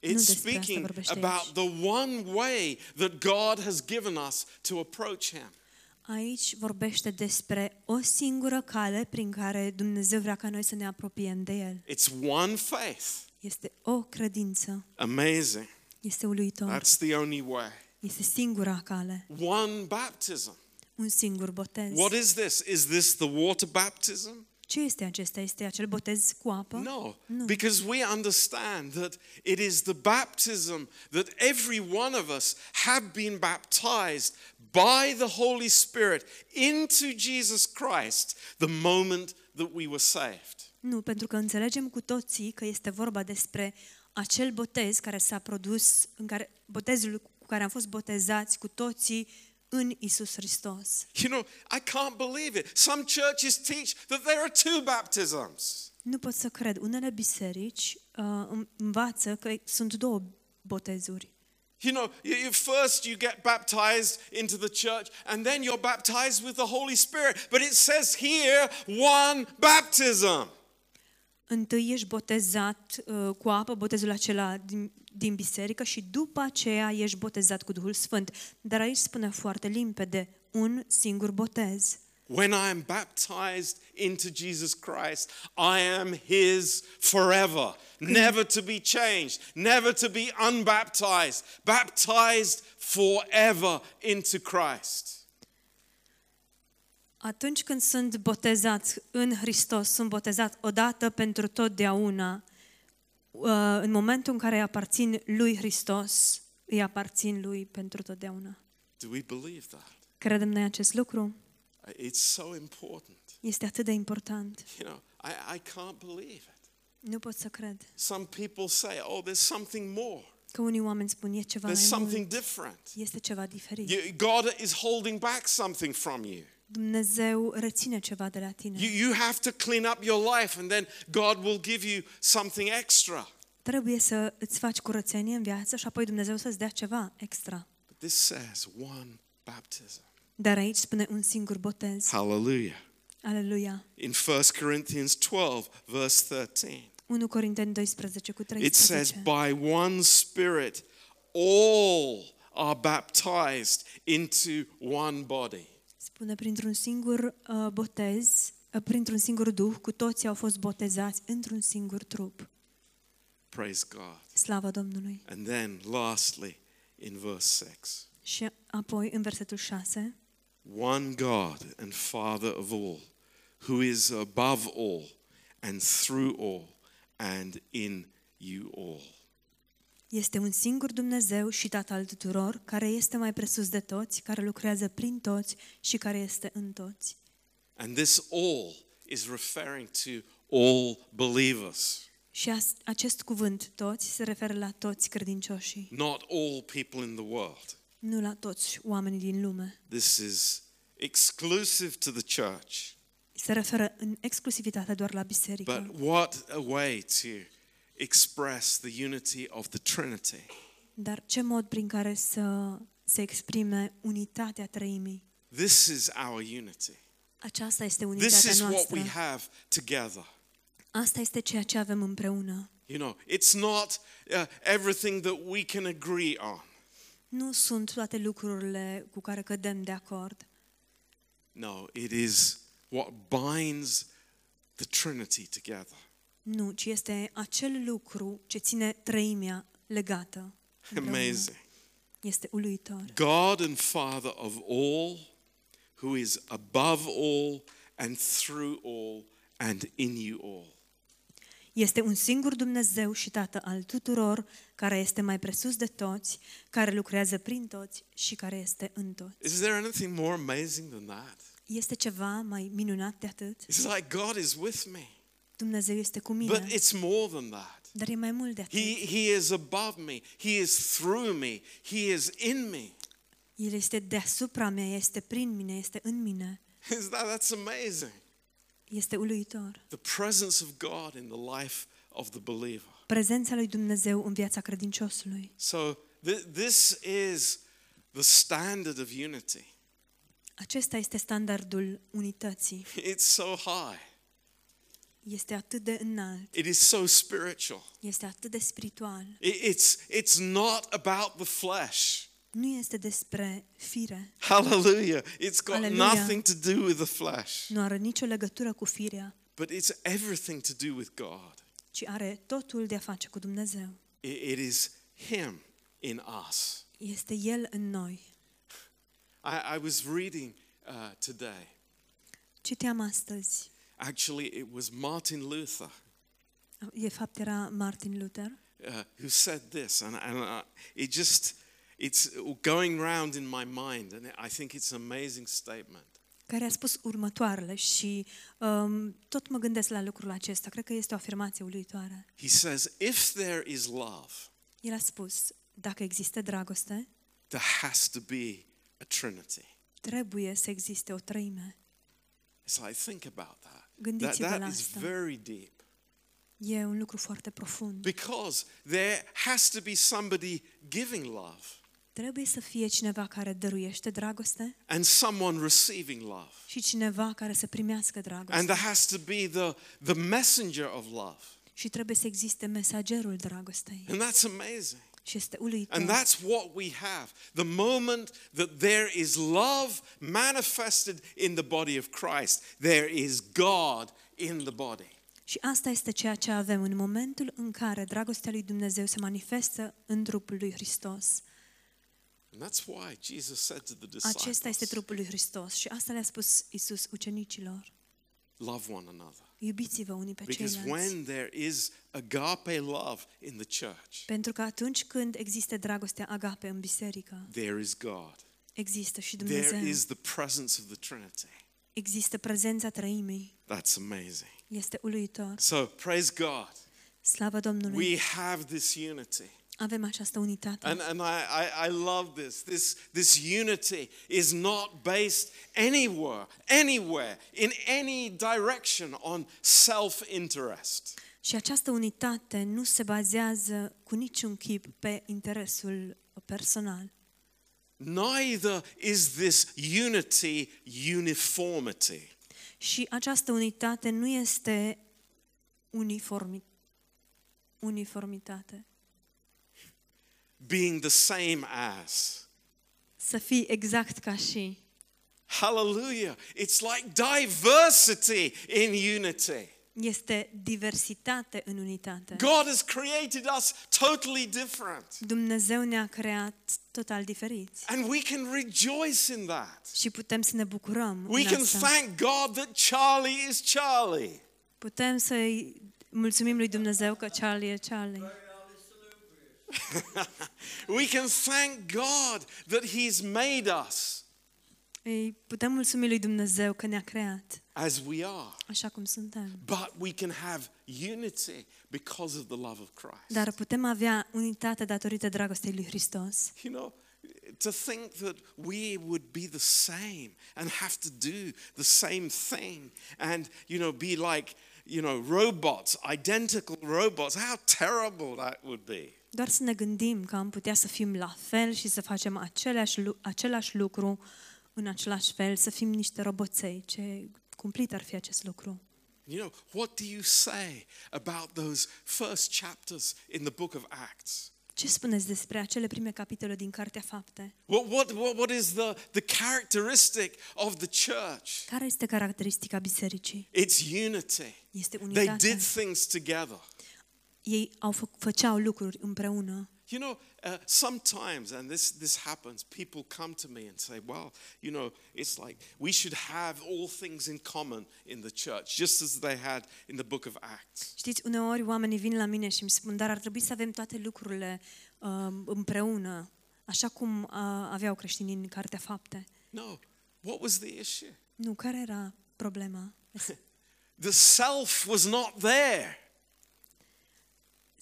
It's despre asta speaking vorbește about aici. the one way that God has given us to approach Him. Aici vorbește despre o singură cale prin care Dumnezeu vrea ca noi să ne apropiem de El. It's one faith. Este o credință. Amazing. Este uluitor. That's the only way. Este singura cale. One baptism. Un singur botez. What is this? Is this the water baptism? Ce este acesta? Este acel botez cu apă? No, Nu. because we understand that it is the baptism that every one of us have been baptized by the Holy Spirit into Jesus Christ the moment that we were saved. Nu, pentru că înțelegem cu toții că este vorba despre acel botez care s-a produs, în care, botezul cu care am fost botezați cu toții în Isus Hristos. You know, I can't believe it. Some churches teach that there are two baptisms. Nu pot să cred. Unele biserici uh, învață că sunt două botezuri. You know, you, you- first you get baptized into the church, and then you're baptized with the Holy Spirit. But it says here, one baptism. Întâi ești botezat uh, cu apă, botezul acela din, din biserică și după aceea ești botezat cu Duhul Sfânt. Dar aici spune foarte limpede, un singur botez. When I am baptized into Jesus Christ, I am His forever, never to be changed, never to be unbaptized, baptized forever into Christ. Atunci când sunt botezat în Hristos, sunt botezat odată pentru totdeauna. Uh, În momentul în care îi aparțin lui Hristos, îi aparțin lui pentru totdeauna. Do we believe that? Credem noi acest lucru? It's so important. Este atât de important. You know, I, I can't believe it. Nu pot să cred Some people say, oh, there's something more, că unii oameni spun e ceva there's mai something mult. different. Este ceva diferit. You, God is holding back something from you. Dumnezeu reține ceva de la tine. you. You have to clean up your life, and then God will give you something extra. Trebuie să îți faci curățenie în viață și apoi Dumnezeu să-ți dea ceva extra. But this says one baptism. Dar aici spune un singur botez. Hallelujah. Aleluia. In 1 Corinthians 12, verse 13, 1 Corinteni 12 cu it says, 13. By one Spirit, all are baptized into one body. Spune printr-un singur uh, botez, uh, printr-un singur duh, cu toții au fost botezați într-un singur trup. Praise God. Slavă Domnului. And then, lastly, in verse 6, Și apoi în versetul 6, one God and Father of all, who is above all and through all and in you all. Este un singur Dumnezeu și Tatăl al tuturor, care este mai presus de toți, care lucrează prin toți și care este în toți. And this all is referring to all believers, Și as- acest cuvânt, toți, se referă la toți credincioșii, not all people in the world. nu la toți oamenii din lume. This is exclusive to the church. Se referă în exclusivitate doar la biserică. But what a way to express the unity of the Trinity. Dar ce mod prin care să se exprime unitatea treimii? This is our unity. Aceasta este This unitatea is what noastră. we have together. Asta este ceea ce avem împreună. You know, it's not uh, everything that we can agree on. Nu sunt toate lucrurile cu care cădem de acord, No, it is what binds the Trinity together. Nu, ci este acel lucru ce ține treimea legată. împreună. Amazing. Este uluitor. God and Father of all, who is above all and through all and in you all. Este un singur Dumnezeu și Tată al tuturor, care este mai presus de toți, care lucrează prin toți și care este în toți. Is there anything more amazing than that? Este ceva mai minunat de atât? It's like God is with me. Dumnezeu este cu But mine, it's more than that. dar e mai mult de atât. He, he is above me. He is through me. He is in me. El este deasupra mea, este prin mine, este în mine. Is that, that's amazing. Este uluitor. The presence of God in the life of the believer. Prezența lui Dumnezeu în viața credinciosului. So th- this is the standard of unity. Acesta este standardul unității. It's so high. Este atât de înalt, It is so spiritual. este atât de spiritual. I- It's, it's not about the flesh. Nu este despre fire, Hallelujah. It's got Hallelujah. nothing to do with the flesh, nu are nicio legătură cu firea, but it's everything to do with God. ci are totul de a face cu Dumnezeu. I- It is Him in us. Este El în noi. I, I was reading uh, today. Citeam astăzi, Actually, it was Martin Luther de fapt era Martin Luther, uh, who said this, and, and uh, it just it's going round in my mind, and I think it's an amazing statement. care a spus următoarele și um, tot mă gândesc la lucrul acesta. Cred că este o afirmație uluitoare. He says, "If there is love, El a spus, dacă există dragoste, there has to be a trinity. Trebuie să existe o treime. It's like, think about that. That, Gândiți-vă la that is asta. very deep. E un lucru foarte profund. Because there has to be somebody giving love Trebuie să fie cineva care dăruiește dragoste and someone receiving love. și cineva care să primească And dragoste. there has to be the, the messenger of love. Și trebuie să existe mesagerul dragostei. And that's amazing. Și este uluitor. And that's what we have. The moment that there is love manifested in the body of Christ, there is God in the body. Și asta este ceea ce avem în momentul în care dragostea lui Dumnezeu se manifestă în trupul lui Hristos. And that's why Jesus said to the Acesta este disciples, trupul lui Hristos și asta le-a spus Isus ucenicilor. Love one another. Iubiți-vă unii pe Because ceilalți. when there is agape love in the church, Pentru că atunci când există dragostea agape în biserică, there is God. există și Dumnezeu. is the presence of the Trinity. Există prezența trăimii. That's amazing. Este uluitor. So, praise God. Slavă Domnului! We have this unity. Avem această unitate. And, and I, I, I love this. this. This unity is not based anywhere, anywhere, in any direction on self interest. Și această unitate nu se bazează cu niciun chip pe interesul personal. Neither is this unity uniformity. Și această unitate nu este uniformi, uniformitate. Being the same as. Să fii exact ca și. Hallelujah. It's like diversity in unity. Este diversitate în unitate. God has created us totally different. Dumnezeu ne-a creat total diferiți. And we can rejoice in that. Și putem să ne bucurăm We în can asta. thank God that Charlie is Charlie. Putem să-i mulțumim lui Dumnezeu că Charlie e Charlie. [LAUGHS] We can thank God that He's made us Îi putem mulțumi lui Dumnezeu că ne-a creat as we are. așa cum suntem. But we can have unity because of the love of Christ. Dar putem avea unitate datorită dragostei lui Hristos. You know, to think that we would be the same and have to do the same thing and, you know, be like, you know, robots, identical robots, how terrible that would be. Doar să ne gândim că am putea să fim la fel și să facem aceleași, lu- același lucru în același fel, să fim niște roboței. Ce cumplit ar fi acest lucru. You know, what do you say about those first chapters in the book of Acts? Ce spuneți despre acele prime capitole din Cartea Fapte? What, what, what, what is the, the characteristic of the church? Care este caracteristica bisericii? It's unity. Este They unitate. did things together. Ei au fă- făceau lucruri împreună. You know, uh, sometimes, and this, this happens, people come to me and say, well, you know, it's like we should have all things in common in the church, just as they had in the book of Acts. Știți, uneori oamenii vin la mine și îmi spun, dar ar trebui să avem toate lucrurile um, împreună, așa cum uh, aveau creștinii în Cartea Fapte. No. What was the issue? Nu, care era problema? [LAUGHS] The self was not there.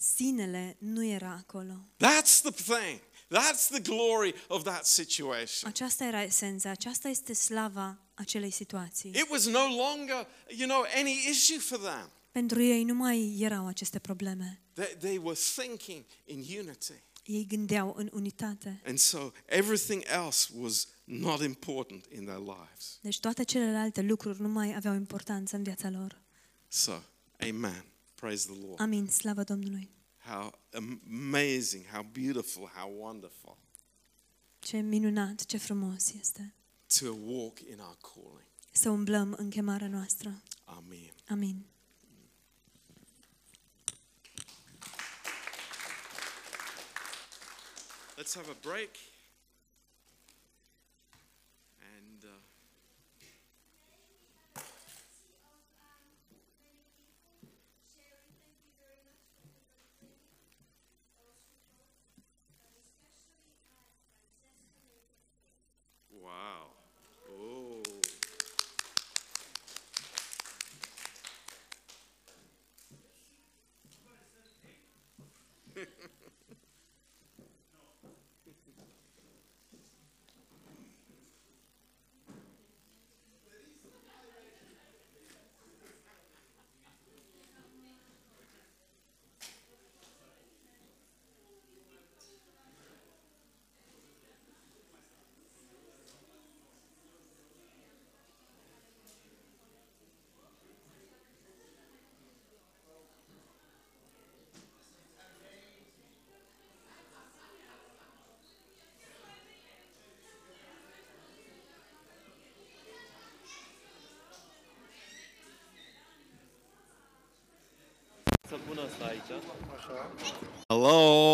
Sinele nu era acolo. That's the thing. That's the glory of that situation. Aceasta era esența, aceasta este slava acelei situații. It was no longer, you know, any issue for them. Pentru ei nu mai erau aceste probleme. They, they were thinking in unity. Ei gândeau în unitate. And so everything else was not important in their lives. Deci toate celelalte lucruri nu mai aveau importanță în viața lor. So, amen. Praise the Lord. Amin, slavă Domnului. How amazing, how beautiful, how wonderful Ce minunat, ce frumos este. to walk in our calling. Să umblăm în chemarea noastră. Amen. Amin. Let's have a break. Wow. Hello.